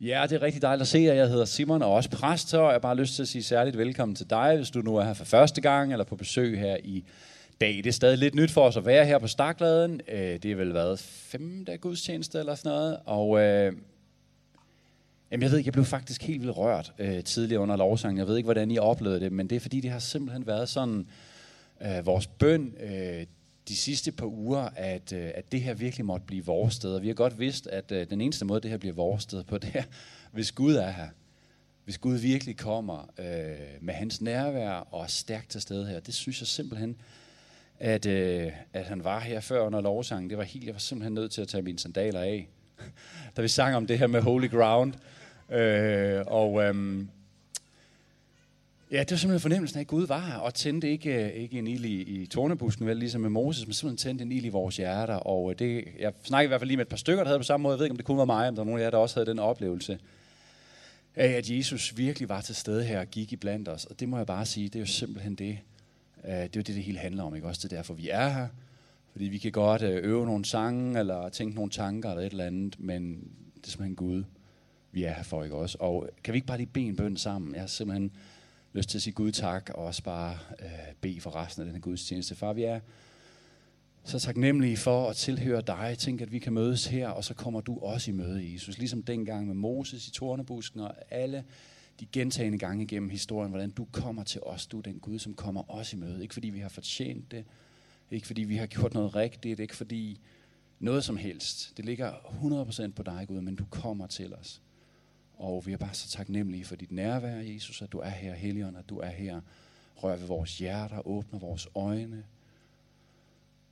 Ja, det er rigtig dejligt at se jer. Jeg hedder Simon og også præst, så jeg har bare lyst til at sige særligt velkommen til dig, hvis du nu er her for første gang eller på besøg her i dag. Det er stadig lidt nyt for os at være her på Stakladen. Øh, det har vel været femte gudstjeneste eller sådan noget, og øh, Jamen, jeg ved ikke, jeg blev faktisk helt vildt rørt øh, tidligere under lovsangen. Jeg ved ikke, hvordan I oplevede det, men det er fordi, det har simpelthen været sådan øh, vores bøn øh, de sidste par uger, at, øh, at det her virkelig måtte blive vores sted. Og vi har godt vidst, at øh, den eneste måde, det her bliver vores sted på, det er, hvis Gud er her. Hvis Gud virkelig kommer øh, med hans nærvær og er stærkt til stede her. Det synes jeg simpelthen, at, øh, at han var her før under lovsangen. Det var helt, jeg var simpelthen nødt til at tage mine sandaler af. da vi sang om det her med Holy Ground. Øh, og øhm, ja, det var simpelthen fornemmelsen af, at Gud var her, og tændte ikke, øh, ikke en ild i, i tornebusken, vel, ligesom med Moses, men simpelthen tændte en ild i vores hjerter. Og øh, det, jeg snakkede i hvert fald lige med et par stykker, der havde på samme måde. Jeg ved ikke, om det kun var mig, om der var nogen af jer, der også havde den oplevelse af, at Jesus virkelig var til stede her og gik i blandt os. Og det må jeg bare sige, det er jo simpelthen det. Øh, det er jo det, det hele handler om, ikke? Også det er derfor, vi er her. Fordi vi kan godt øve nogle sange, eller tænke nogle tanker, eller et eller andet, men det er simpelthen Gud, vi er her for, ikke også? Og kan vi ikke bare lige bede en bøn sammen? Jeg har simpelthen lyst til at sige Gud tak, og også bare øh, bede for resten af den her gudstjeneste. Far, vi er så taknemmelige for at tilhøre dig. Tænk, at vi kan mødes her, og så kommer du også i møde, Jesus. Ligesom dengang med Moses i tornebusken, og alle de gentagende gange igennem historien, hvordan du kommer til os. Du er den Gud, som kommer os i møde. Ikke fordi vi har fortjent det, ikke fordi vi har gjort noget rigtigt, ikke fordi noget som helst. Det ligger 100% på dig, Gud, men du kommer til os. Og vi er bare så taknemmelige for dit nærvær, Jesus, at du er her, Helligånd, at du er her. Rør ved vores hjerter, åbner vores øjne.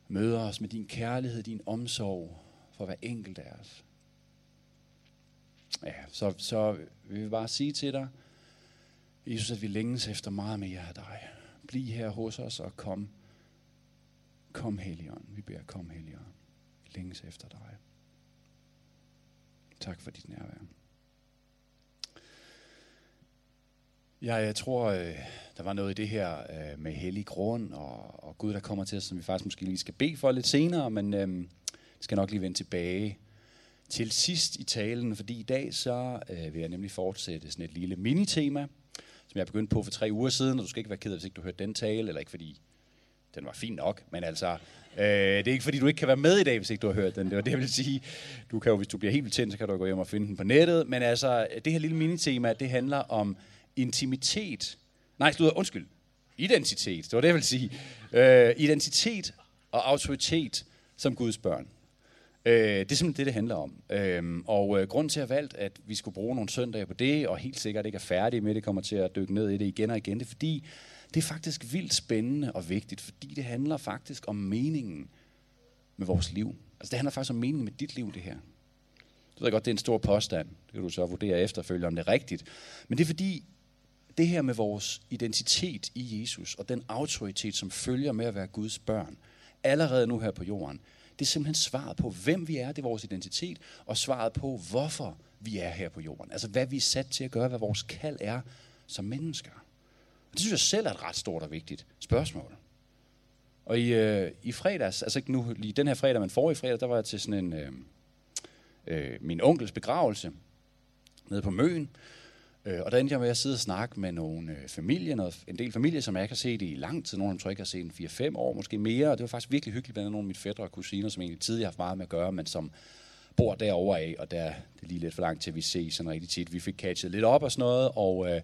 Møder os med din kærlighed, din omsorg for hver enkelt af os. Ja, så, så vil vi bare sige til dig, Jesus, at vi længes efter meget mere af dig. Bliv her hos os og kom. Kom, Helligånd. Vi beder, kom, Helligånd. Vi længes efter dig. Tak for dit nærvær. Ja, jeg tror, øh, der var noget i det her øh, med hellig grund og, og Gud, der kommer til os, som vi faktisk måske lige skal bede for lidt senere, men øh, skal nok lige vende tilbage til sidst i talen, fordi i dag så øh, vil jeg nemlig fortsætte sådan et lille minitema, som jeg begyndte på for tre uger siden, og du skal ikke være ked af, hvis ikke du hørte den tale, eller ikke fordi den var fin nok, men altså, øh, det er ikke fordi, du ikke kan være med i dag, hvis ikke du har hørt den. Det var det, jeg vil sige. Du kan jo, hvis du bliver helt tændt, så kan du gå hjem og finde den på nettet. Men altså, det her lille minitema, det handler om intimitet. Nej, slutter, undskyld. Identitet, det var det, jeg ville sige. Øh, identitet og autoritet som Guds børn. Øh, det er simpelthen det, det handler om. Øh, og øh, grunden til, at jeg valgt, at vi skulle bruge nogle søndage på det, og helt sikkert ikke er færdige med det, kommer til at dykke ned i det igen og igen, det er fordi, det er faktisk vildt spændende og vigtigt, fordi det handler faktisk om meningen med vores liv. Altså det handler faktisk om meningen med dit liv, det her. Du ved godt, det er en stor påstand. Det kan du så vurdere efterfølgende, om det er rigtigt. Men det er fordi, det her med vores identitet i Jesus, og den autoritet, som følger med at være Guds børn, allerede nu her på jorden, det er simpelthen svaret på, hvem vi er, det er vores identitet, og svaret på, hvorfor vi er her på jorden. Altså hvad vi er sat til at gøre, hvad vores kald er som mennesker. Og det synes jeg selv er et ret stort og vigtigt spørgsmål. Og i, øh, i fredags, altså ikke nu lige den her fredag, men forrige fredag, der var jeg til sådan en, øh, øh, min onkels begravelse nede på Møen. Øh, og der endte jeg med at sidde og snakke med nogle øh, familier, noget, en del familier, som jeg ikke har set i lang tid. Nogle af dem tror jeg ikke har set en 4-5 år, måske mere. Og det var faktisk virkelig hyggeligt, blandt andet nogle af mine fætter og kusiner, som egentlig tidligere har haft meget med at gøre, men som bor derovre af, og der det er lige lidt for langt til, at vi ses sådan rigtig tit. Vi fik catchet lidt op og sådan noget, og øh,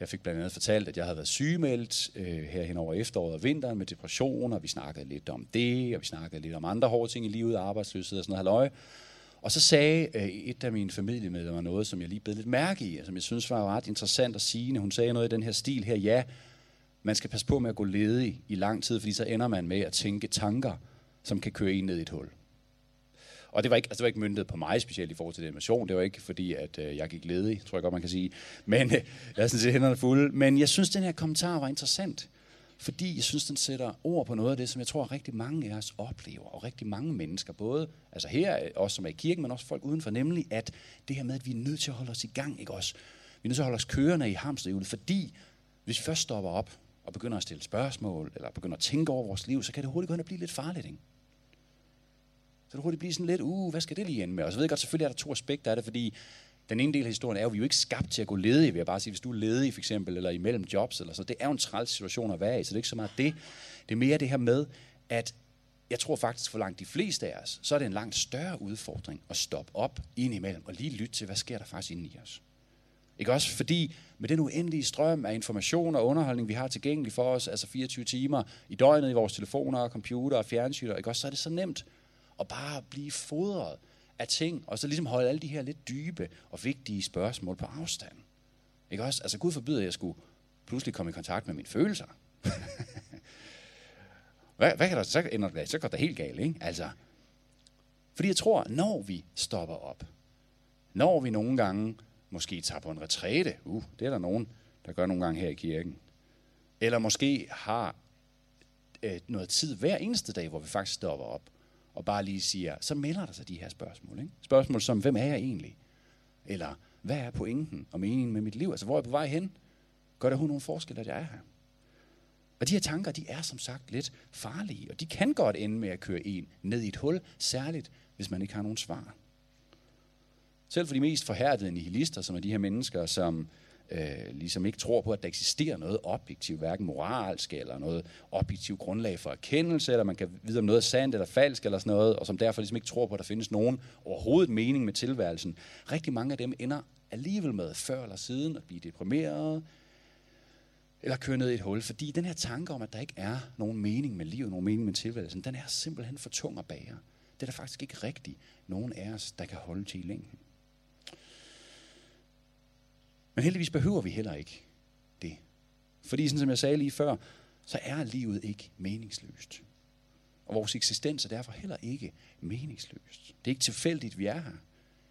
jeg fik blandt andet fortalt, at jeg havde været sygemeldt øh, herhen over efteråret og vinteren med depression, og vi snakkede lidt om det, og vi snakkede lidt om andre hårde ting i livet, arbejdsløshed og sådan noget halløj. Og så sagde øh, et af mine familiemedlemmer noget, som jeg lige blev lidt mærke i, som jeg synes var ret interessant at sige. Hun sagde noget i den her stil her, ja, man skal passe på med at gå ledig i lang tid, fordi så ender man med at tænke tanker, som kan køre ind ned i et hul. Og det var ikke, altså det var ikke myndet på mig specielt i forhold til den mission. Det var ikke fordi, at øh, jeg gik ledig, tror jeg godt, man kan sige. Men øh, jeg er sådan set hænderne fulde. Men jeg synes, den her kommentar var interessant. Fordi jeg synes, den sætter ord på noget af det, som jeg tror, rigtig mange af os oplever. Og rigtig mange mennesker, både altså her, os som er i kirken, men også folk udenfor. Nemlig at det her med, at vi er nødt til at holde os i gang. Ikke også? Vi er nødt til at holde os kørende i hamsterhjulet. Fordi hvis vi først stopper op og begynder at stille spørgsmål, eller begynder at tænke over vores liv, så kan det hurtigt gå hen og blive lidt farligt. Ikke? Så det hurtigt blive sådan lidt, uh, hvad skal det lige ende med? Og så ved jeg godt, selvfølgelig er der to aspekter af det, fordi den ene del af historien er jo, at vi er jo ikke skabt til at gå ledige, vil jeg bare sige. Hvis du er ledig for eksempel, eller imellem jobs, eller så, det er jo en træls situation at være i, så det er ikke så meget det. Det er mere det her med, at jeg tror faktisk for langt de fleste af os, så er det en langt større udfordring at stoppe op indimellem og lige lytte til, hvad sker der faktisk inde i os. Ikke også? Fordi med den uendelige strøm af information og underholdning, vi har tilgængelig for os, altså 24 timer i døgnet i vores telefoner, og computer og fjernsyn, ikke også? så er det så nemt at bare blive fodret af ting, og så ligesom holde alle de her lidt dybe og vigtige spørgsmål på afstand. Ikke også? Altså Gud forbyder, at jeg skulle pludselig komme i kontakt med mine følelser. hvad, hvad kan der, så, ender det, så går det helt galt, ikke? Altså, fordi jeg tror, når vi stopper op, når vi nogle gange måske tager på en retræte, uh, det er der nogen, der gør nogle gange her i kirken, eller måske har øh, noget tid hver eneste dag, hvor vi faktisk stopper op, og bare lige siger, så melder der sig de her spørgsmål. Ikke? Spørgsmål som, hvem er jeg egentlig? Eller, hvad er pointen og meningen med mit liv? Altså, hvor er jeg på vej hen? Gør det hun nogen forskel, at jeg er her? Og de her tanker, de er som sagt lidt farlige, og de kan godt ende med at køre en ned i et hul, særligt hvis man ikke har nogen svar. Selv for de mest forhærdede nihilister, som er de her mennesker, som øh, ligesom ikke tror på, at der eksisterer noget objektivt, hverken moralsk eller noget objektivt grundlag for erkendelse, eller man kan vide, om noget er sandt eller falsk eller sådan noget, og som derfor ligesom ikke tror på, at der findes nogen overhovedet mening med tilværelsen. Rigtig mange af dem ender alligevel med før eller siden at blive deprimeret, eller køre ned i et hul, fordi den her tanke om, at der ikke er nogen mening med livet, nogen mening med tilværelsen, den er simpelthen for tung at bære. Det er der faktisk ikke rigtigt nogen af os, der kan holde til i længden. Men heldigvis behøver vi heller ikke det. Fordi, sådan som jeg sagde lige før, så er livet ikke meningsløst. Og vores eksistens er derfor heller ikke meningsløst. Det er ikke tilfældigt, vi er her.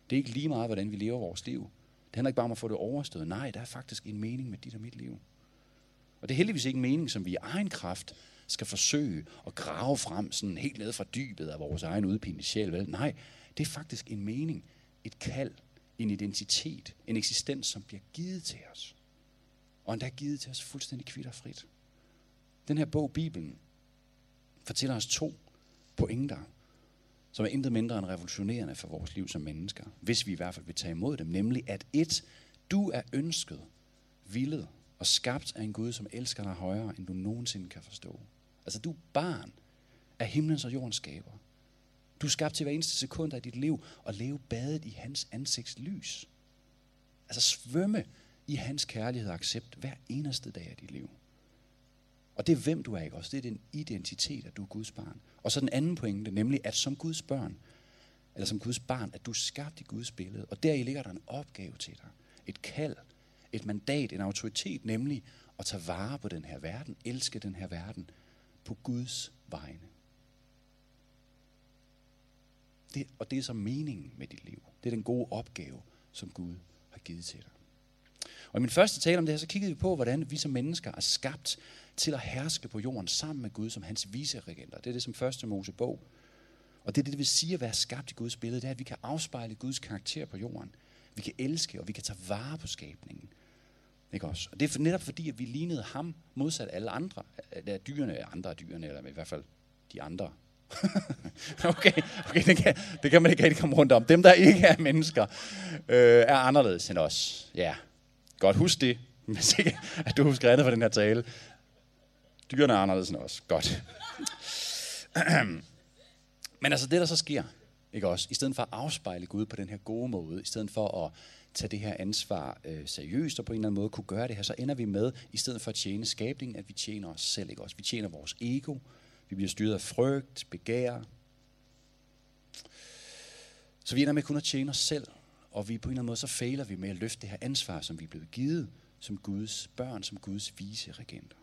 Det er ikke lige meget, hvordan vi lever vores liv. Det handler ikke bare om at få det overstået. Nej, der er faktisk en mening med dit og mit liv. Og det er heldigvis ikke en mening, som vi i egen kraft skal forsøge at grave frem sådan helt ned fra dybet af vores egen udpinte sjæl. Vel? Nej, det er faktisk en mening, et kald, en identitet, en eksistens, som bliver givet til os. Og endda givet til os fuldstændig kvitterfrit. Den her bog, Bibelen, fortæller os to pointer, som er intet mindre end revolutionerende for vores liv som mennesker, hvis vi i hvert fald vil tage imod dem, nemlig at et, du er ønsket, villet og skabt af en Gud, som elsker dig højere, end du nogensinde kan forstå. Altså, du er barn af himlens og jordens skaber. Du er skabt til hver eneste sekund af dit liv og leve badet i hans ansigts lys. Altså svømme i hans kærlighed og accept hver eneste dag af dit liv. Og det er hvem du er, ikke også? Det er den identitet, at du er Guds barn. Og så den anden pointe, nemlig at som Guds børn, eller som Guds barn, at du er skabt i Guds billede. Og deri ligger der en opgave til dig. Et kald, et mandat, en autoritet, nemlig at tage vare på den her verden, elske den her verden på Guds vegne. Det, og det er så meningen med dit liv. Det er den gode opgave, som Gud har givet til dig. Og i min første tale om det her, så kiggede vi på, hvordan vi som mennesker er skabt til at herske på jorden sammen med Gud som hans viseregenter. Det er det som første Mosebog. Og det er det, det vil sige at være skabt i Guds billede, det er, at vi kan afspejle Guds karakter på jorden. Vi kan elske, og vi kan tage vare på skabningen. Ikke også? Og det er netop fordi, at vi lignede ham modsat alle andre. af dyrene, andre af dyrene, eller i hvert fald de andre okay, okay det, kan, det kan man ikke rigtig komme rundt om. Dem, der ikke er mennesker, øh, er anderledes end os. Ja, godt husk det, hvis ikke at du husker andet for den her tale. Dyrene er anderledes end os. Godt. Men altså det, der så sker, ikke også? I stedet for at afspejle Gud på den her gode måde, i stedet for at tage det her ansvar øh, seriøst og på en eller anden måde kunne gøre det her, så ender vi med, i stedet for at tjene skabningen, at vi tjener os selv, ikke også? Vi tjener vores ego, vi bliver styret af frygt, begær. Så vi ender med kun at tjene os selv, og vi på en eller anden måde så fejler vi med at løfte det her ansvar, som vi er blevet givet som Guds børn, som Guds vise regenter.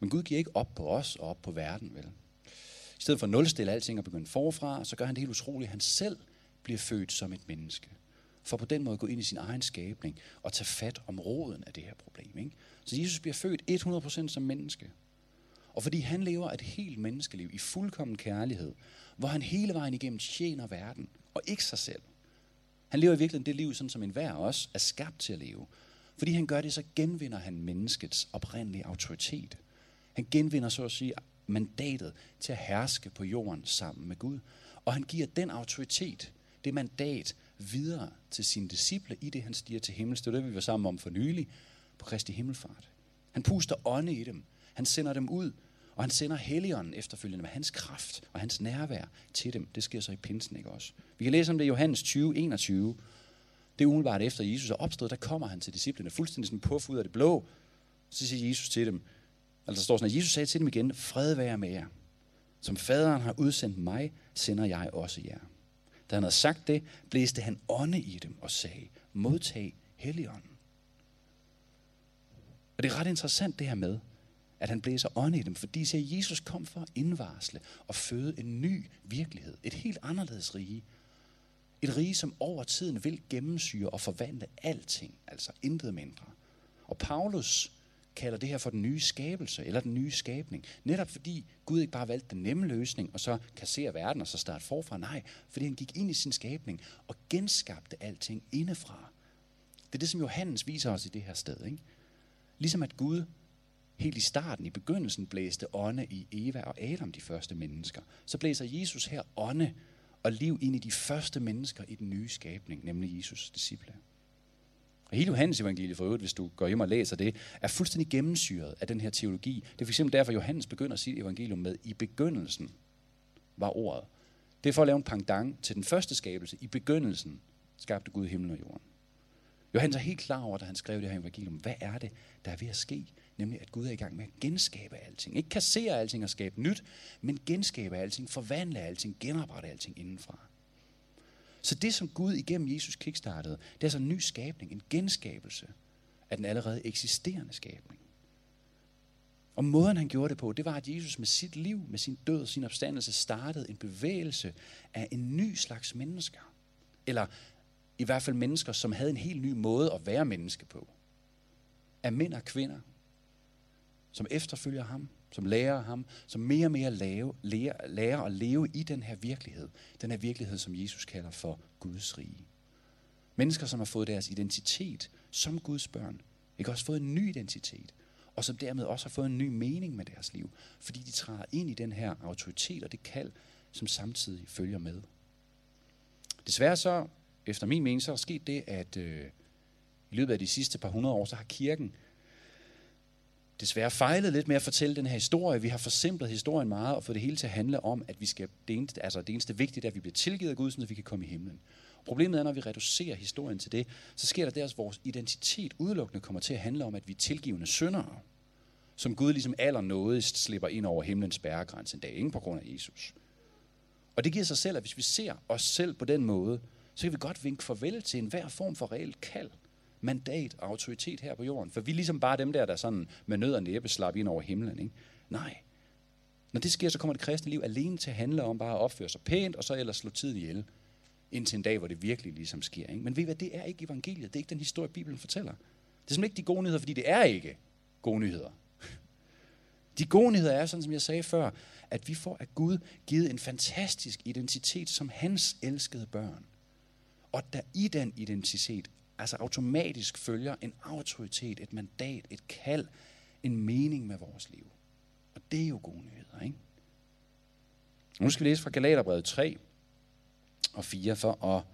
Men Gud giver ikke op på os og op på verden, vel? I stedet for at nulstille alting og begynde forfra, så gør han det helt utroligt, at han selv bliver født som et menneske. For på den måde at gå ind i sin egen skabning og tage fat om roden af det her problem. Ikke? Så Jesus bliver født 100% som menneske. Og fordi han lever et helt menneskeliv i fuldkommen kærlighed, hvor han hele vejen igennem tjener verden, og ikke sig selv. Han lever i virkeligheden det liv, sådan som enhver også er skabt til at leve. Fordi han gør det, så genvinder han menneskets oprindelige autoritet. Han genvinder så at sige mandatet til at herske på jorden sammen med Gud. Og han giver den autoritet, det mandat, videre til sine disciple i det, han stiger til himmel. Det var det, vi var sammen om for nylig på Kristi Himmelfart. Han puster ånde i dem. Han sender dem ud, og han sender Helligånden efterfølgende med hans kraft og hans nærvær til dem. Det sker så i pinsen, ikke også? Vi kan læse om det i Johannes 20, 21. Det er umiddelbart efter Jesus er opstået, der kommer han til disciplene, fuldstændig sådan puff ud af det blå. Så siger Jesus til dem, altså der står sådan, at Jesus sagde til dem igen, fred være med jer. Som faderen har udsendt mig, sender jeg også jer. Da han havde sagt det, blæste han ånde i dem og sagde, modtag Helligånden. Og det er ret interessant det her med, at han blæser ånde i dem, fordi siger, at Jesus kom for at indvarsle og føde en ny virkelighed. Et helt anderledes rige. Et rige, som over tiden vil gennemsyre og forvandle alting, altså intet mindre. Og Paulus kalder det her for den nye skabelse, eller den nye skabning. Netop fordi Gud ikke bare valgte den nemme løsning, og så kassere verden og så starte forfra. Nej, fordi han gik ind i sin skabning og genskabte alting indefra. Det er det, som Johannes viser os i det her sted. Ikke? Ligesom at Gud helt i starten, i begyndelsen, blæste ånde i Eva og Adam, de første mennesker. Så blæser Jesus her ånde og liv ind i de første mennesker i den nye skabning, nemlig Jesus' disciple. Og hele Johannes evangeliet for øvrigt, hvis du går hjem og læser det, er fuldstændig gennemsyret af den her teologi. Det er fx derfor, Johannes begynder sit evangelium med, i begyndelsen var ordet. Det er for at lave en pangdang til den første skabelse. I begyndelsen skabte Gud himlen og jorden. Johannes er helt klar over, da han skrev det her evangelium, hvad er det, der er ved at ske? Nemlig, at Gud er i gang med at genskabe alting. Ikke kassere alting og skabe nyt, men genskabe alting, forvandle alting, genoprette alting indenfra. Så det, som Gud igennem Jesus kickstartede, det er så en ny skabning, en genskabelse af den allerede eksisterende skabning. Og måden han gjorde det på, det var, at Jesus med sit liv, med sin død, sin opstandelse, startede en bevægelse af en ny slags mennesker. Eller i hvert fald mennesker, som havde en helt ny måde at være menneske på. Af mænd og kvinder, som efterfølger ham, som lærer ham, som mere og mere lave, lærer, lærer at leve i den her virkelighed. Den her virkelighed, som Jesus kalder for Guds rige. Mennesker, som har fået deres identitet som Guds børn. Ikke også fået en ny identitet. Og som dermed også har fået en ny mening med deres liv. Fordi de træder ind i den her autoritet og det kald, som samtidig følger med. Desværre så, efter min mening, så er der sket det, at øh, i løbet af de sidste par hundrede år, så har kirken desværre fejlet lidt med at fortælle den her historie. Vi har forsimplet historien meget og fået det hele til at handle om, at vi skal, det, eneste, altså det eneste vigtige er, at vi bliver tilgivet af Gud, så vi kan komme i himlen. Problemet er, når vi reducerer historien til det, så sker der der, at vores identitet udelukkende kommer til at handle om, at vi er tilgivende syndere, som Gud ligesom allernådigst slipper ind over himlens bæregrænse en dag, ikke på grund af Jesus. Og det giver sig selv, at hvis vi ser os selv på den måde, så kan vi godt vinke farvel til enhver form for reelt kald mandat og autoritet her på jorden. For vi er ligesom bare dem der, der sådan med nød og næppe slap ind over himlen. Ikke? Nej. Når det sker, så kommer det kristne liv alene til at handle om bare at opføre sig pænt, og så ellers slå tiden ihjel. Indtil en dag, hvor det virkelig ligesom sker. Ikke? Men ved I hvad, det er ikke evangeliet. Det er ikke den historie, Bibelen fortæller. Det er simpelthen ikke de gode nyheder, fordi det er ikke gode nyheder. De gode nyheder er, sådan som jeg sagde før, at vi får af Gud givet en fantastisk identitet som hans elskede børn. Og der i den identitet altså automatisk følger en autoritet, et mandat, et kald, en mening med vores liv. Og det er jo gode nyheder, ikke? Nu skal vi læse fra Galaterbrevet 3 og 4 for at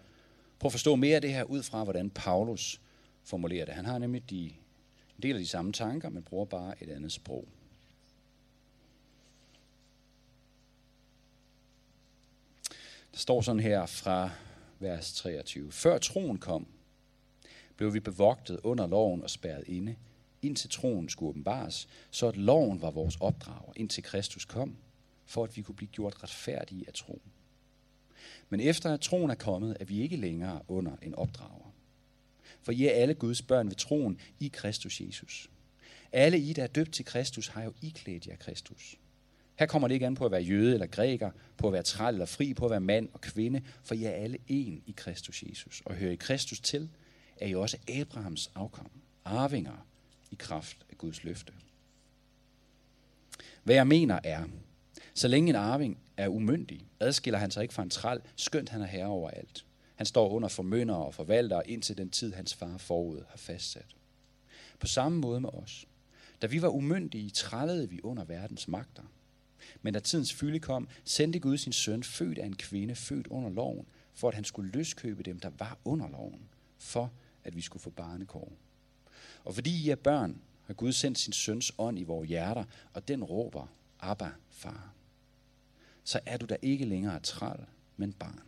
prøve at forstå mere af det her ud fra, hvordan Paulus formulerer det. Han har nemlig de, en del af de samme tanker, men bruger bare et andet sprog. Der står sådan her fra vers 23. Før troen kom, blev vi bevogtet under loven og spærret inde, indtil troen skulle åbenbares, så at loven var vores opdrager, indtil Kristus kom, for at vi kunne blive gjort retfærdige af troen. Men efter at troen er kommet, er vi ikke længere under en opdrager. For I er alle Guds børn ved troen i Kristus Jesus. Alle I, der er døbt til Kristus, har jo iklædt jer Kristus. Her kommer det ikke an på at være jøde eller græker, på at være træl eller fri, på at være mand og kvinde, for I er alle en i Kristus Jesus. Og hører I Kristus til, er jo også Abrahams afkom, arvinger i kraft af Guds løfte. Hvad jeg mener er, så længe en arving er umyndig, adskiller han sig ikke fra en træl, skønt han er herre over alt. Han står under formønder og forvalter indtil den tid, hans far forud har fastsat. På samme måde med os. Da vi var umyndige, trællede vi under verdens magter. Men da tidens fylde kom, sendte Gud sin søn, født af en kvinde, født under loven, for at han skulle løskøbe dem, der var under loven, for at vi skulle få barnekår. Og fordi I er børn, har Gud sendt sin søns ånd i vores hjerter, og den råber, Abba, far. Så er du da ikke længere træl, men barn.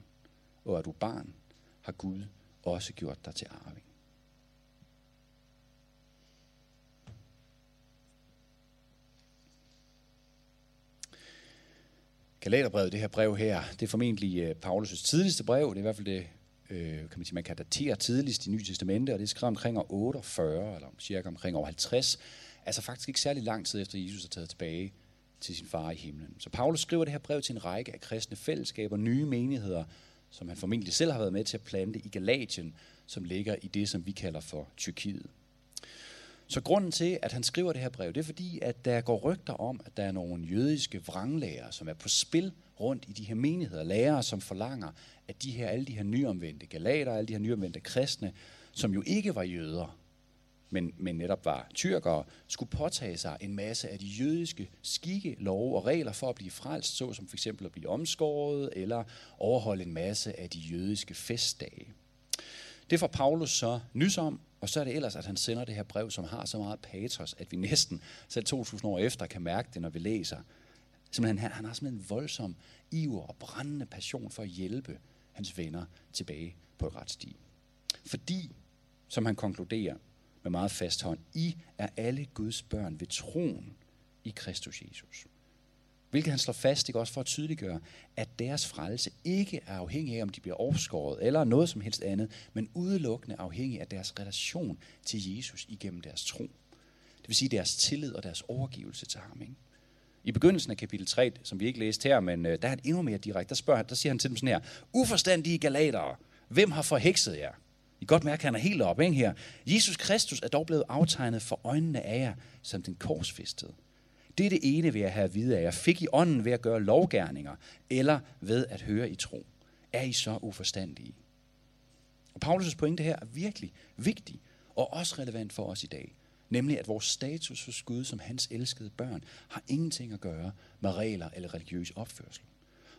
Og er du barn, har Gud også gjort dig til arving. Galaterbrevet, det her brev her, det er formentlig øh, Paulus' tidligste brev. Det er i hvert fald det, øh, kan man sige, man kan datere tidligst i Nye Testamente, og det er skrevet omkring år 48, eller cirka omkring år 50. Altså faktisk ikke særlig lang tid efter Jesus er taget tilbage til sin far i himlen. Så Paulus skriver det her brev til en række af kristne fællesskaber, nye menigheder, som han formentlig selv har været med til at plante i Galatien, som ligger i det, som vi kalder for Tyrkiet. Så grunden til, at han skriver det her brev, det er fordi, at der går rygter om, at der er nogle jødiske vranglærer, som er på spil rundt i de her menigheder. Lærere, som forlanger, at de her, alle de her nyomvendte galater, alle de her nyomvendte kristne, som jo ikke var jøder, men, men netop var tyrkere, skulle påtage sig en masse af de jødiske skikke, love og regler for at blive frelst, såsom for eksempel at blive omskåret eller overholde en masse af de jødiske festdage. Det får Paulus så nys om, og så er det ellers, at han sender det her brev, som har så meget patos, at vi næsten, selv 2000 år efter, kan mærke det, når vi læser. Simpelthen, han, han har simpelthen en voldsom iver og brændende passion for at hjælpe hans venner tilbage på et ret sti. Fordi, som han konkluderer med meget fast hånd, I er alle Guds børn ved troen i Kristus Jesus. Hvilket han slår fast, ikke også for at tydeliggøre, at deres frelse ikke er afhængig af, om de bliver overskåret eller noget som helst andet, men udelukkende afhængig af deres relation til Jesus igennem deres tro. Det vil sige deres tillid og deres overgivelse til ham. Ikke? I begyndelsen af kapitel 3, som vi ikke læste her, men øh, der er han endnu mere direkte, der, spørger, der siger han til dem sådan her, uforstandige galatere, hvem har forhekset jer? I godt mærke, at han er helt oppe ikke her. Jesus Kristus er dog blevet aftegnet for øjnene af jer som den korsfæstede. Det er det ene ved at have at vide af jer. Fik I ånden ved at gøre lovgærninger, eller ved at høre i tro? Er I så uforstandige? Og Paulus' pointe her er virkelig vigtig, og også relevant for os i dag. Nemlig at vores status hos Gud som hans elskede børn har ingenting at gøre med regler eller religiøs opførsel.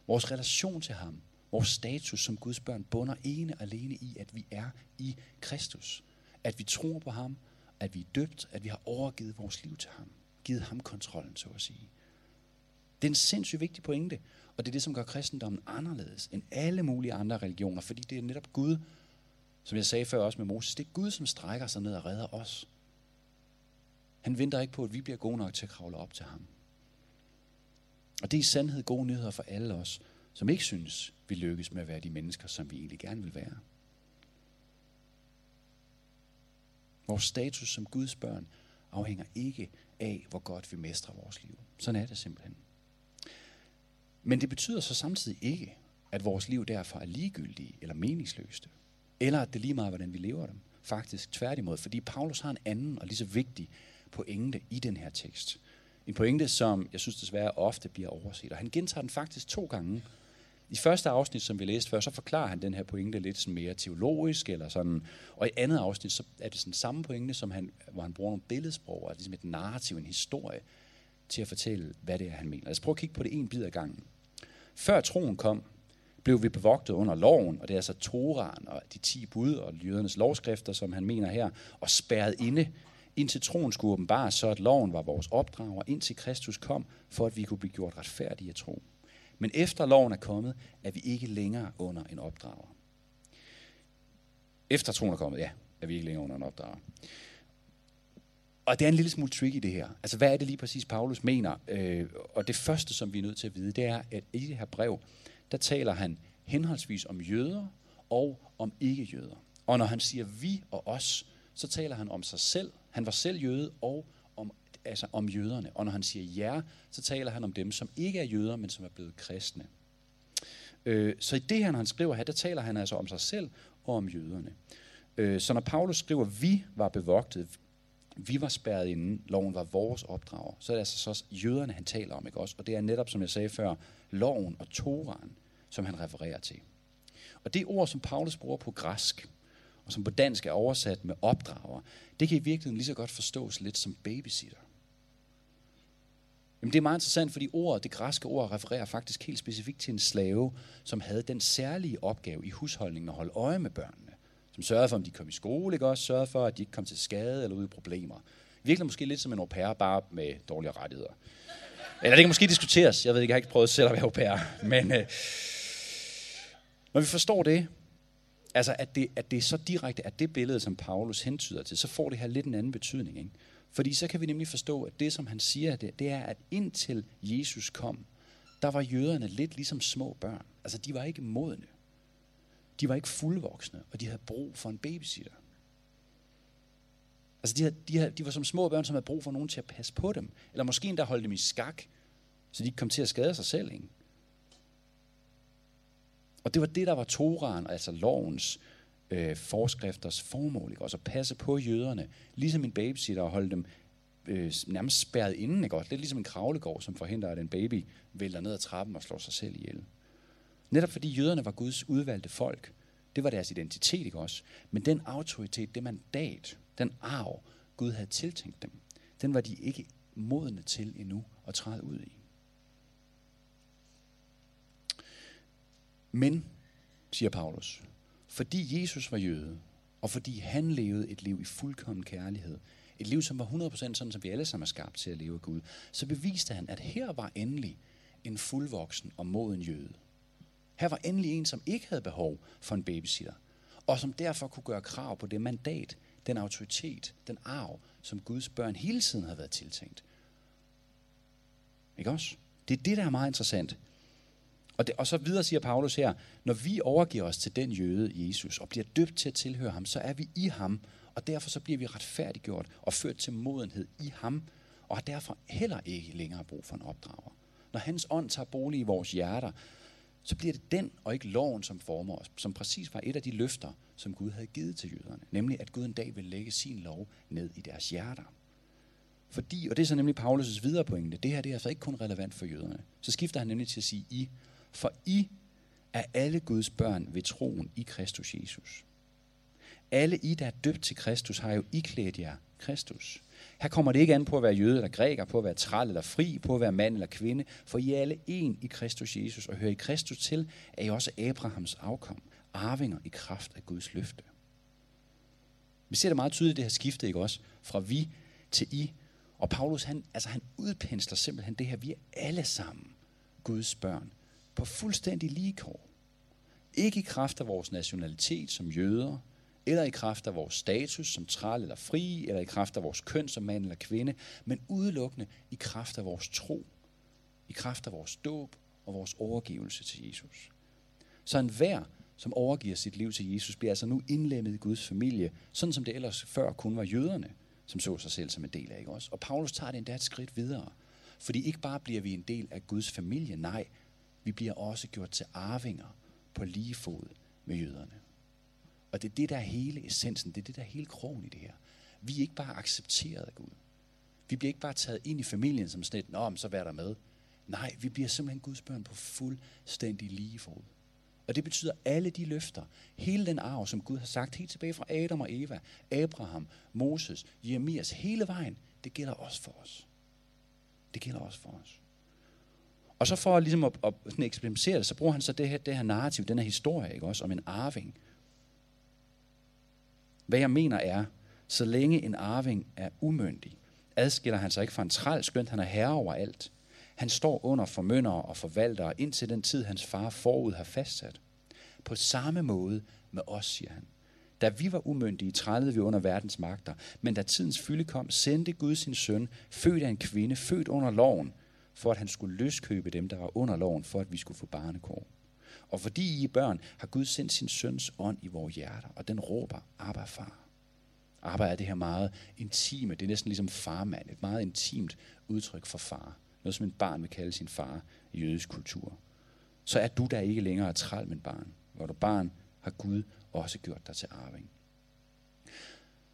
Vores relation til ham, vores status som Guds børn, bunder ene og alene i, at vi er i Kristus. At vi tror på ham, at vi er døbt, at vi har overgivet vores liv til ham givet ham kontrollen, så at sige. Det er en sindssygt vigtig pointe, og det er det, som gør kristendommen anderledes end alle mulige andre religioner, fordi det er netop Gud, som jeg sagde før også med Moses, det er Gud, som strækker sig ned og redder os. Han venter ikke på, at vi bliver gode nok til at kravle op til ham. Og det er i sandhed gode nyheder for alle os, som ikke synes, vi lykkes med at være de mennesker, som vi egentlig gerne vil være. Vores status som Guds børn afhænger ikke af, hvor godt vi mestrer vores liv. Sådan er det simpelthen. Men det betyder så samtidig ikke, at vores liv derfor er ligegyldige eller meningsløste. Eller at det er lige meget, hvordan vi lever dem. Faktisk tværtimod, fordi Paulus har en anden og lige så vigtig pointe i den her tekst. En pointe, som jeg synes desværre ofte bliver overset. Og han gentager den faktisk to gange i første afsnit, som vi læste før, så forklarer han den her pointe lidt sådan mere teologisk, eller sådan, og i andet afsnit, så er det sådan samme pointe, som han, hvor han bruger nogle billedsprog, altså ligesom et narrativ, en historie, til at fortælle, hvad det er, han mener. Lad os prøve at kigge på det en bid ad gangen. Før troen kom, blev vi bevogtet under loven, og det er altså Toran og de ti bud og jødernes lovskrifter, som han mener her, og spærret inde, indtil troen skulle åbenbares, så at loven var vores opdrager, indtil Kristus kom, for at vi kunne blive gjort retfærdige af tro. Men efter loven er kommet, er vi ikke længere under en opdrager. Efter troen er kommet, ja, er vi ikke længere under en opdrager. Og det er en lille smule tricky det her. Altså hvad er det lige præcis Paulus mener? Øh, og det første, som vi er nødt til at vide, det er, at i det her brev, der taler han henholdsvis om jøder og om ikke-jøder. Og når han siger vi og os, så taler han om sig selv. Han var selv jøde og om, altså om jøderne. Og når han siger jer, så taler han om dem, som ikke er jøder, men som er blevet kristne. Øh, så i det her, han skriver her, der taler han altså om sig selv og om jøderne. Øh, så når Paulus skriver, vi var bevogtet, vi var spærret inden, loven var vores opdrager, så er det altså så jøderne, han taler om, ikke også? Og det er netop, som jeg sagde før, loven og toraen, som han refererer til. Og det ord, som Paulus bruger på græsk, og som på dansk er oversat med opdrager, det kan i virkeligheden lige så godt forstås lidt som babysitter. Jamen, det er meget interessant, fordi ordet, det græske ord refererer faktisk helt specifikt til en slave, som havde den særlige opgave i husholdningen at holde øje med børnene. Som sørgede for, om de kom i skole, ikke også? Sørgede for, at de ikke kom til skade eller ud i problemer. Virkelig måske lidt som en au pair, bare med dårlige rettigheder. Eller det kan måske diskuteres. Jeg ved ikke, jeg har ikke prøvet selv at være au pair. Men øh, når vi forstår det, altså at det, at det er så direkte, at det billede, som Paulus hentyder til, så får det her lidt en anden betydning. Ikke? Fordi så kan vi nemlig forstå, at det, som han siger, det, det er, at indtil Jesus kom, der var jøderne lidt ligesom små børn. Altså, de var ikke modne. De var ikke fuldvoksne, og de havde brug for en babysitter. Altså, de, havde, de, havde, de var som små børn, som havde brug for nogen til at passe på dem. Eller måske endda holde dem i skak, så de ikke kom til at skade sig selv. Ikke? Og det var det, der var Toraen, altså lovens øh, forskrifters formål. Ikke? Også at passe på jøderne, ligesom en babysitter, og holde dem øh, nærmest spærret inden. Ikke? Også Lidt ligesom en kravlegård, som forhindrer, at en baby vælter ned ad trappen og slår sig selv ihjel. Netop fordi jøderne var Guds udvalgte folk. Det var deres identitet, ikke også? Men den autoritet, det mandat, den arv, Gud havde tiltænkt dem, den var de ikke modne til endnu at træde ud i. Men, siger Paulus, fordi Jesus var jøde, og fordi han levede et liv i fuldkommen kærlighed, et liv, som var 100% sådan, som vi alle sammen er skabt til at leve af Gud, så beviste han, at her var endelig en fuldvoksen og moden jøde. Her var endelig en, som ikke havde behov for en babysitter, og som derfor kunne gøre krav på det mandat, den autoritet, den arv, som Guds børn hele tiden havde været tiltænkt. Ikke også? Det er det, der er meget interessant. Og, det, og så videre siger Paulus her, når vi overgiver os til den jøde, Jesus, og bliver døbt til at tilhøre ham, så er vi i ham, og derfor så bliver vi retfærdiggjort og ført til modenhed i ham, og har derfor heller ikke længere brug for en opdrager. Når hans ånd tager bolig i vores hjerter, så bliver det den og ikke loven, som former os, som præcis var et af de løfter, som Gud havde givet til jøderne. Nemlig, at Gud en dag vil lægge sin lov ned i deres hjerter. Fordi, og det er så nemlig Paulus' videre pointe, det her det er altså ikke kun relevant for jøderne. Så skifter han nemlig til at sige I, for I er alle Guds børn ved troen i Kristus Jesus. Alle I, der er døbt til Kristus, har jo iklædt jer Kristus. Her kommer det ikke an på at være jøde eller græker, på at være træl eller fri, på at være mand eller kvinde, for I er alle en i Kristus Jesus, og hører I Kristus til, er I også Abrahams afkom, arvinger i kraft af Guds løfte. Vi ser det meget tydeligt, det her skifte, ikke også? Fra vi til I. Og Paulus, han, altså han udpensler simpelthen det her, vi er alle sammen Guds børn på fuldstændig lige kår. Ikke i kraft af vores nationalitet som jøder, eller i kraft af vores status som træl eller fri, eller i kraft af vores køn som mand eller kvinde, men udelukkende i kraft af vores tro, i kraft af vores dåb og vores overgivelse til Jesus. Så enhver, som overgiver sit liv til Jesus, bliver altså nu indlemmet i Guds familie, sådan som det ellers før kun var jøderne, som så sig selv som en del af, ikke også? Og Paulus tager det endda et skridt videre. Fordi ikke bare bliver vi en del af Guds familie, nej, vi bliver også gjort til arvinger på lige fod med jøderne. Og det er det, der er hele essensen, det er det, der er hele krogen i det her. Vi er ikke bare accepteret af Gud. Vi bliver ikke bare taget ind i familien som sådan et, nå, så vær der med. Nej, vi bliver simpelthen Guds børn på fuldstændig lige fod. Og det betyder alle de løfter, hele den arv, som Gud har sagt helt tilbage fra Adam og Eva, Abraham, Moses, Jeremias, hele vejen, det gælder også for os. Det gælder også for os. Og så for ligesom at, at sådan eksperimentere det, så bruger han så det her, det her narrativ, den her historie, ikke også, om en arving. Hvad jeg mener er, så længe en arving er umyndig, adskiller han sig ikke fra en træl, skønt han er herre over alt. Han står under formyndere og forvaltere indtil den tid, hans far forud har fastsat. På samme måde med os, siger han. Da vi var umyndige, trællede vi under verdens magter, men da tidens fylde kom, sendte Gud sin søn, født af en kvinde, født under loven, for at han skulle løskøbe dem, der var under loven, for at vi skulle få barnekår. Og fordi I er børn, har Gud sendt sin søns ånd i vores hjerter, og den råber, Abba far. Abba er det her meget intime, det er næsten ligesom farmand, et meget intimt udtryk for far. Noget som en barn vil kalde sin far i jødisk kultur. Så er du der ikke længere træl, men barn. Hvor du barn, har Gud også gjort dig til arving.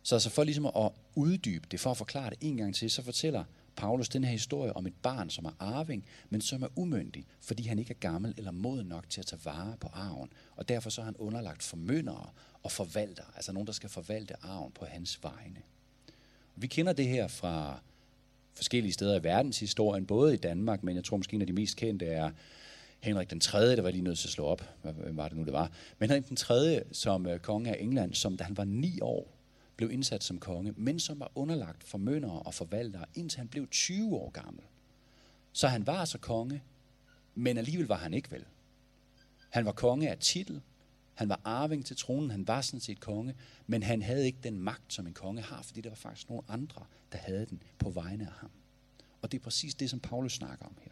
Så altså for ligesom at uddybe det, for at forklare det en gang til, så fortæller Paulus den her historie om et barn, som er arving, men som er umyndig, fordi han ikke er gammel eller moden nok til at tage vare på arven. Og derfor så er han underlagt formyndere og forvalter, altså nogen, der skal forvalte arven på hans vegne. Vi kender det her fra forskellige steder i verdenshistorien, både i Danmark, men jeg tror måske en af de mest kendte er Henrik den 3., der var lige nødt til at slå op, hvad var det nu, det var. Men Henrik den 3., som øh, konge af England, som da han var ni år, blev indsat som konge, men som var underlagt formøndere og forvaltere, indtil han blev 20 år gammel. Så han var altså konge, men alligevel var han ikke vel. Han var konge af titel, han var arving til tronen, han var sådan set konge, men han havde ikke den magt, som en konge har, fordi der var faktisk nogle andre, der havde den på vegne af ham. Og det er præcis det, som Paulus snakker om her.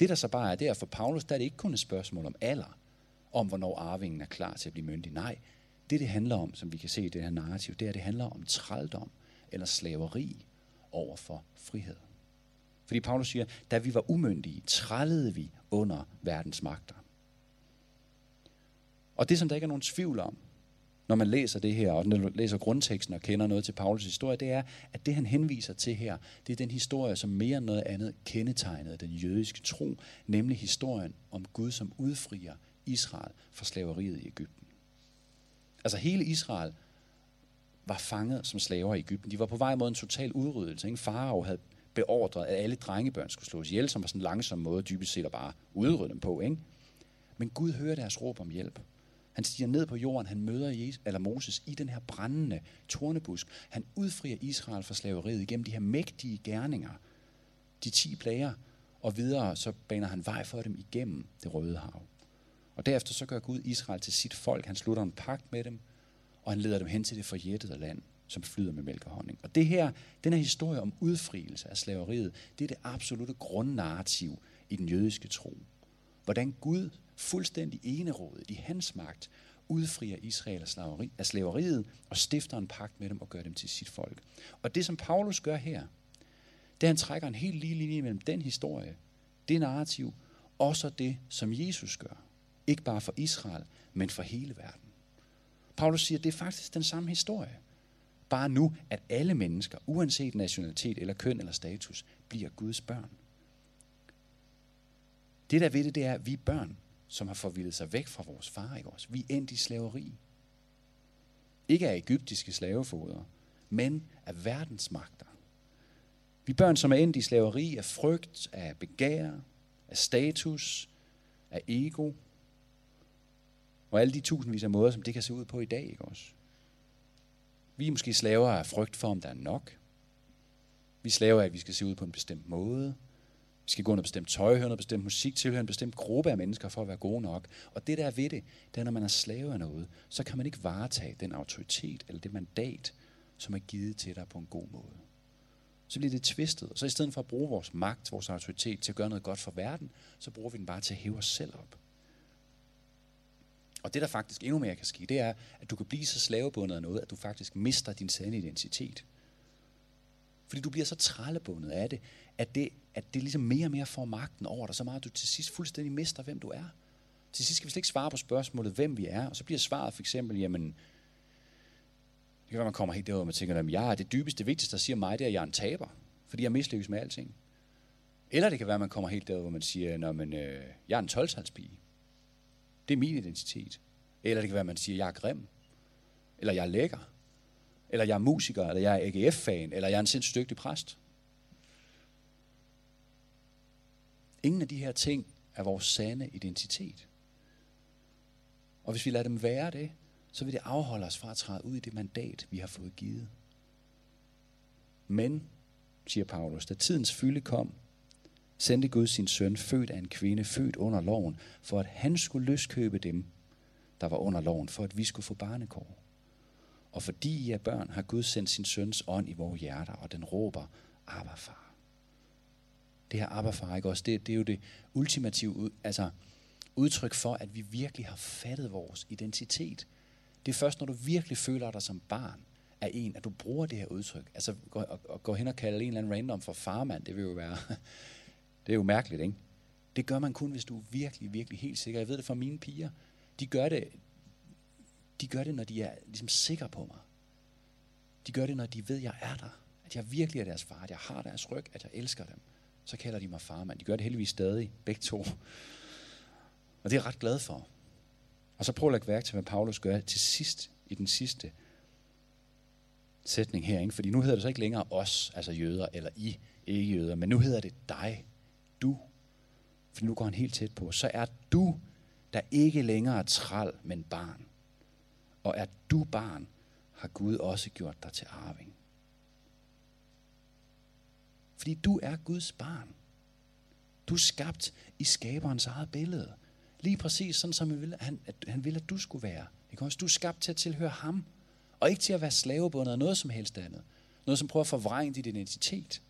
Det, der så bare er der for Paulus, der er det ikke kun et spørgsmål om alder, om hvornår arvingen er klar til at blive myndig. Nej, det det handler om, som vi kan se i det her narrativ, det er, at det handler om trældom eller slaveri over for frihed. Fordi Paulus siger, da vi var umyndige, trællede vi under verdens magter. Og det, som der ikke er nogen tvivl om, når man læser det her, og når man læser grundteksten og kender noget til Paulus historie, det er, at det han henviser til her, det er den historie, som mere end noget andet kendetegnede den jødiske tro, nemlig historien om Gud, som udfrier Israel fra slaveriet i Ægypten. Altså hele Israel var fanget som slaver i Ægypten. De var på vej mod en total udryddelse. Ingen Farao havde beordret, at alle drengebørn skulle slås ihjel, som var sådan en langsom måde dybest set at bare udrydde dem på. Ikke? Men Gud hører deres råb om hjælp. Han stiger ned på jorden, han møder Jesus, eller Moses i den her brændende tornebusk. Han udfrier Israel fra slaveriet igennem de her mægtige gerninger, de ti plager, og videre så baner han vej for dem igennem det røde hav. Og derefter så gør Gud Israel til sit folk. Han slutter en pagt med dem, og han leder dem hen til det forjættede land, som flyder med mælk og honning. Og det her, den her historie om udfrielse af slaveriet, det er det absolute grundnarrativ i den jødiske tro. Hvordan Gud fuldstændig enerådet i hans magt udfrier Israel af, slaveri, af slaveriet og stifter en pagt med dem og gør dem til sit folk. Og det, som Paulus gør her, det er, han trækker en helt lige linje mellem den historie, det narrativ, og så det, som Jesus gør. Ikke bare for Israel, men for hele verden. Paulus siger, at det er faktisk den samme historie. Bare nu, at alle mennesker, uanset nationalitet eller køn eller status, bliver Guds børn. Det der ved det, det er, at vi er børn, som har forvildet sig væk fra vores far, ikke også? Vi er endt i slaveri. Ikke af egyptiske slavefoder, men af verdensmagter. Vi er børn, som er endt i slaveri af frygt, af begær, af status, af ego, og alle de tusindvis af måder, som det kan se ud på i dag, ikke også? Vi er måske slaver af frygt for, om der er nok. Vi er slaver af, at vi skal se ud på en bestemt måde. Vi skal gå under bestemt tøj, høre noget bestemt musik, tilhøre en bestemt gruppe af mennesker for at være gode nok. Og det der er ved det, det er, når man er slave af noget, så kan man ikke varetage den autoritet eller det mandat, som er givet til dig på en god måde. Så bliver det tvistet. Og så i stedet for at bruge vores magt, vores autoritet til at gøre noget godt for verden, så bruger vi den bare til at hæve os selv op. Og det, der faktisk endnu mere kan ske, det er, at du kan blive så slavebundet af noget, at du faktisk mister din sande identitet. Fordi du bliver så trællebundet af det, at det, at det ligesom mere og mere får magten over dig, så meget at du til sidst fuldstændig mister, hvem du er. Til sidst skal vi slet ikke svare på spørgsmålet, hvem vi er, og så bliver svaret for eksempel, jamen, det kan være, man kommer helt derover, og man tænker, at jeg er det dybeste, det vigtigste, der siger mig, det er, at jeg er en taber, fordi jeg mislykkes med alting. Eller det kan være, at man kommer helt derover, hvor man siger, at øh, jeg er en 12 det er min identitet. Eller det kan være, at man siger, at jeg er grim. Eller jeg er lækker eller jeg er musiker, eller jeg er AGF-fan, eller jeg er en sindssygt dygtig præst. Ingen af de her ting er vores sande identitet. Og hvis vi lader dem være det, så vil det afholde os fra at træde ud i det mandat, vi har fået givet. Men, siger Paulus, da tidens fylde kom, sendte Gud sin søn, født af en kvinde, født under loven, for at han skulle løskøbe dem, der var under loven, for at vi skulle få barnekår. Og fordi I er børn, har Gud sendt sin søns ånd i vores hjerter, og den råber, Abba far. Det her Abba far, ikke også? Det, det er jo det ultimative altså, udtryk for, at vi virkelig har fattet vores identitet. Det er først, når du virkelig føler dig som barn af en, at du bruger det her udtryk. Altså gå, og, og gå hen og kalde en eller anden random for farmand, det vil jo være, det er jo mærkeligt, ikke? Det gør man kun, hvis du er virkelig, virkelig helt sikker. Jeg ved det fra mine piger. De gør det, de gør det, når de er ligesom sikre på mig. De gør det, når de ved, at jeg er der. At jeg virkelig er deres far, at jeg har deres ryg, at jeg elsker dem. Så kalder de mig farmand. De gør det heldigvis stadig, begge to. Og det er jeg ret glad for. Og så prøv at lægge værk til, hvad Paulus gør til sidst, i den sidste sætning her, ikke? fordi nu hedder det så ikke længere os, altså jøder, eller I, ikke jøder, men nu hedder det dig, du. For nu går han helt tæt på. Så er du, der ikke længere er træl, men barn. Og er du barn, har Gud også gjort dig til arving. Fordi du er Guds barn. Du er skabt i skaberens eget billede. Lige præcis sådan, som han ville, han, at han vil, at du skulle være. Ikke også? Du er skabt til at tilhøre ham. Og ikke til at være slavebundet af noget som helst andet. Noget, som prøver at forvrænge dit identitet.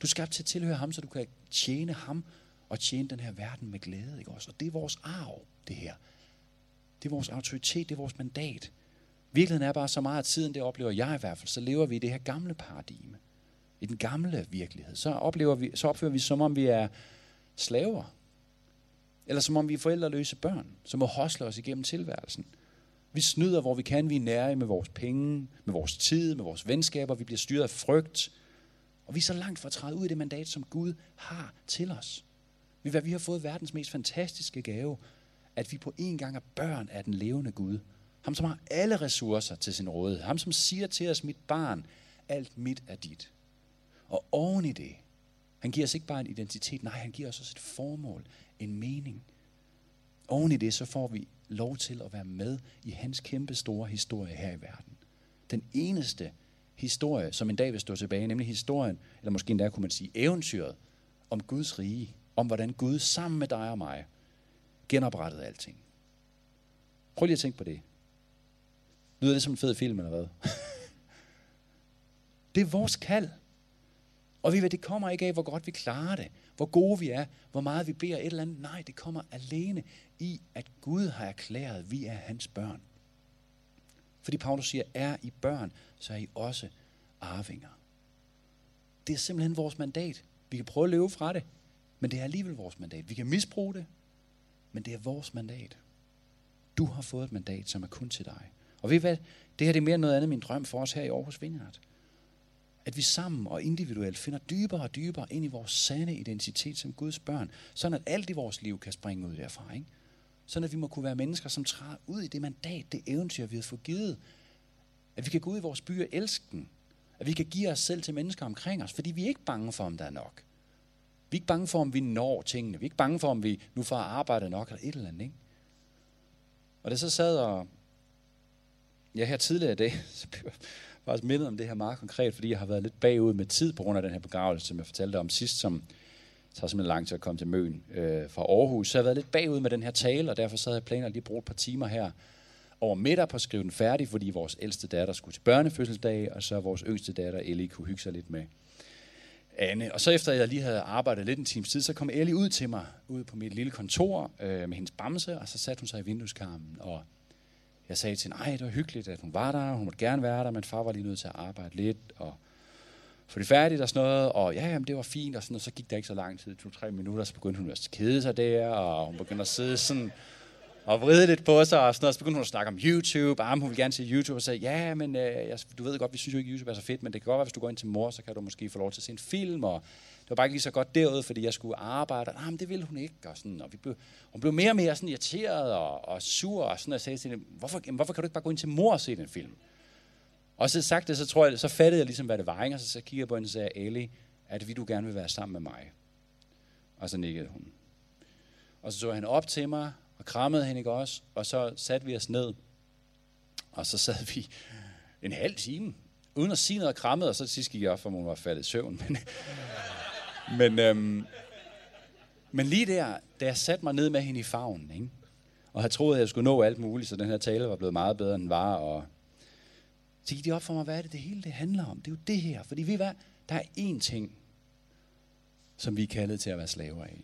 Du er skabt til at tilhøre ham, så du kan tjene ham og tjene den her verden med glæde. Ikke også? Og det er vores arv, det her. Det er vores autoritet, det er vores mandat. Virkeligheden er bare så meget af tiden, det oplever jeg i hvert fald, så lever vi i det her gamle paradigme. I den gamle virkelighed. Så, oplever vi, så opfører vi som om vi er slaver. Eller som om vi er forældreløse børn, som må hosle os igennem tilværelsen. Vi snyder, hvor vi kan. Vi er nære med vores penge, med vores tid, med vores venskaber. Vi bliver styret af frygt. Og vi er så langt fra at træde ud i det mandat, som Gud har til os. Vi, vi har fået verdens mest fantastiske gave, at vi på en gang er børn af den levende Gud. Ham, som har alle ressourcer til sin rådighed. Ham, som siger til os, mit barn, alt mit er dit. Og oven i det, han giver os ikke bare en identitet, nej, han giver os også et formål, en mening. Oven i det, så får vi lov til at være med i hans kæmpe store historie her i verden. Den eneste historie, som en dag vil stå tilbage, nemlig historien, eller måske endda kunne man sige eventyret, om Guds rige, om hvordan Gud sammen med dig og mig genoprettede alting. Prøv lige at tænke på det. Lyder det som en fed film, eller hvad? det er vores kald. Og vi ved, det kommer ikke af, hvor godt vi klarer det, hvor gode vi er, hvor meget vi beder et eller andet. Nej, det kommer alene i, at Gud har erklæret, at vi er hans børn. Fordi Paulus siger, er I børn, så er I også arvinger. Det er simpelthen vores mandat. Vi kan prøve at leve fra det, men det er alligevel vores mandat. Vi kan misbruge det, men det er vores mandat. Du har fået et mandat, som er kun til dig. Og ved I hvad? Det her det er mere noget andet min drøm for os her i Aarhus Vineyard. At vi sammen og individuelt finder dybere og dybere ind i vores sande identitet som Guds børn, sådan at alt i vores liv kan springe ud derfra. Ikke? Sådan at vi må kunne være mennesker, som træder ud i det mandat, det eventyr, vi har fået givet. At vi kan gå ud i vores byer og elske den. At vi kan give os selv til mennesker omkring os, fordi vi er ikke bange for, om der er nok. Vi er ikke bange for, om vi når tingene. Vi er ikke bange for, om vi nu får arbejdet nok eller et eller andet. Ikke? Og det så sad og... Ja, her tidligere i dag, så blev jeg faktisk mindet om det her meget konkret, fordi jeg har været lidt bagud med tid på grund af den her begravelse, som jeg fortalte om sidst, som tager simpelthen lang tid at komme til Møn øh, fra Aarhus. Så jeg har været lidt bagud med den her tale, og derfor så havde jeg planer lige bruge et par timer her over middag på at skrive den færdig, fordi vores ældste datter skulle til børnefødselsdag, og så vores yngste datter, Ellie, kunne hygge sig lidt med Anne. Og så efter jeg lige havde arbejdet lidt en times tid, så kom Ellie ud til mig, ud på mit lille kontor øh, med hendes bamse, og så satte hun sig i vindueskarmen, og jeg sagde til hende, ej, det var hyggeligt, at hun var der, hun måtte gerne være der, men far var lige nødt til at arbejde lidt, og få det færdigt og sådan noget, og ja, jamen, det var fint, og, sådan, og så gik der ikke så lang tid, to-tre minutter, så begyndte hun at kede sig der, og hun begyndte at sidde sådan og vride lidt på sig, og sådan noget. Så begyndte hun at snakke om YouTube, ah, og hun ville gerne se YouTube, og sagde, ja, men øh, jeg, du ved godt, vi synes jo ikke, YouTube er så fedt, men det kan godt være, hvis du går ind til mor, så kan du måske få lov til at se en film, og det var bare ikke lige så godt derude, fordi jeg skulle arbejde, og ah, men det ville hun ikke, og, sådan, og vi blev, hun blev mere og mere sådan irriteret og, og sur, og sådan, og jeg sagde til hende, hvorfor, jamen, hvorfor kan du ikke bare gå ind til mor og se den film? Og så sagt det, så tror jeg, så fattede jeg ligesom, hvad det var, ikke? og så, så kiggede jeg på hende og sagde, Ali, er det, fordi du gerne vil være sammen med mig? Og så nikkede hun. Og så så han op til mig, og krammede hende ikke også, og så satte vi os ned, og så sad vi en halv time, uden at sige noget og krammede, og så til sidst gik jeg op, for hun var faldet i søvn. Men, men, øhm, men lige der, da jeg satte mig ned med hende i favnen, ikke? og havde troet, at jeg skulle nå alt muligt, så den her tale var blevet meget bedre, end den var, og så gik det op for mig, hvad er det, det hele det handler om? Det er jo det her. Fordi vi hvad? Der er én ting, som vi er kaldet til at være slaver af.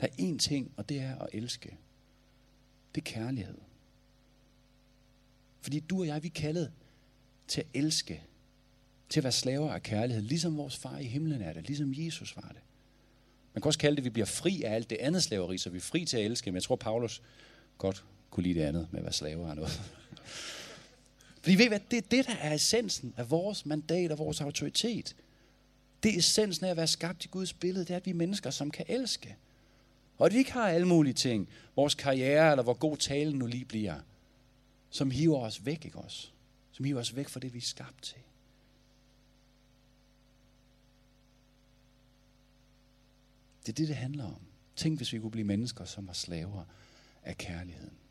Der er én ting, og det er at elske. Det er kærlighed. Fordi du og jeg, vi er kaldet til at elske. Til at være slaver af kærlighed. Ligesom vores far i himlen er det. Ligesom Jesus var det. Man kan også kalde det, at vi bliver fri af alt det andet slaveri, så vi er fri til at elske. Men jeg tror, Paulus godt kunne lide det andet med at være slaver af noget. Fordi ved I hvad, det er det, der er essensen af vores mandat og vores autoritet. Det er essensen af at være skabt i Guds billede, det er, at vi er mennesker, som kan elske. Og at vi ikke har alle mulige ting, vores karriere eller hvor god talen nu lige bliver, som hiver os væk, ikke også? Som hiver os væk fra det, vi er skabt til. Det er det, det handler om. Tænk, hvis vi kunne blive mennesker, som var slaver af kærligheden.